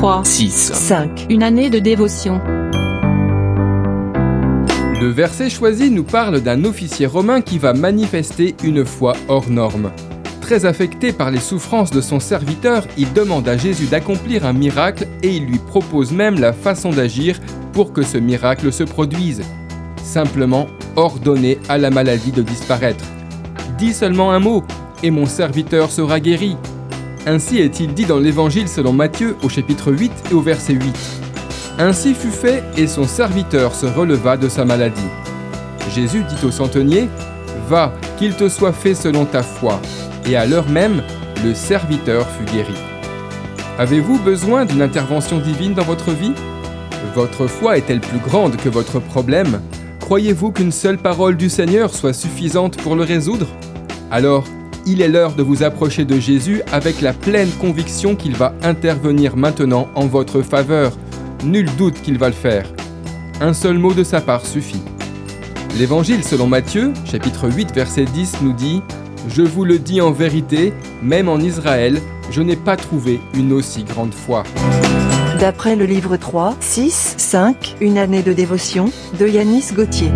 3, 6. 5. Une année de dévotion. Le verset choisi nous parle d'un officier romain qui va manifester une foi hors norme. Très affecté par les souffrances de son serviteur, il demande à Jésus d'accomplir un miracle et il lui propose même la façon d'agir pour que ce miracle se produise. Simplement ordonner à la maladie de disparaître. Dis seulement un mot et mon serviteur sera guéri. Ainsi est-il dit dans l'Évangile selon Matthieu au chapitre 8 et au verset 8. Ainsi fut fait et son serviteur se releva de sa maladie. Jésus dit au centenier, Va, qu'il te soit fait selon ta foi. Et à l'heure même, le serviteur fut guéri. Avez-vous besoin d'une intervention divine dans votre vie? Votre foi est-elle plus grande que votre problème? Croyez-vous qu'une seule parole du Seigneur soit suffisante pour le résoudre? Alors, il est l'heure de vous approcher de Jésus avec la pleine conviction qu'il va intervenir maintenant en votre faveur. Nul doute qu'il va le faire. Un seul mot de sa part suffit. L'Évangile selon Matthieu, chapitre 8, verset 10 nous dit Je vous le dis en vérité, même en Israël, je n'ai pas trouvé une aussi grande foi. D'après le livre 3, 6, 5, Une année de dévotion, de Yanis Gauthier.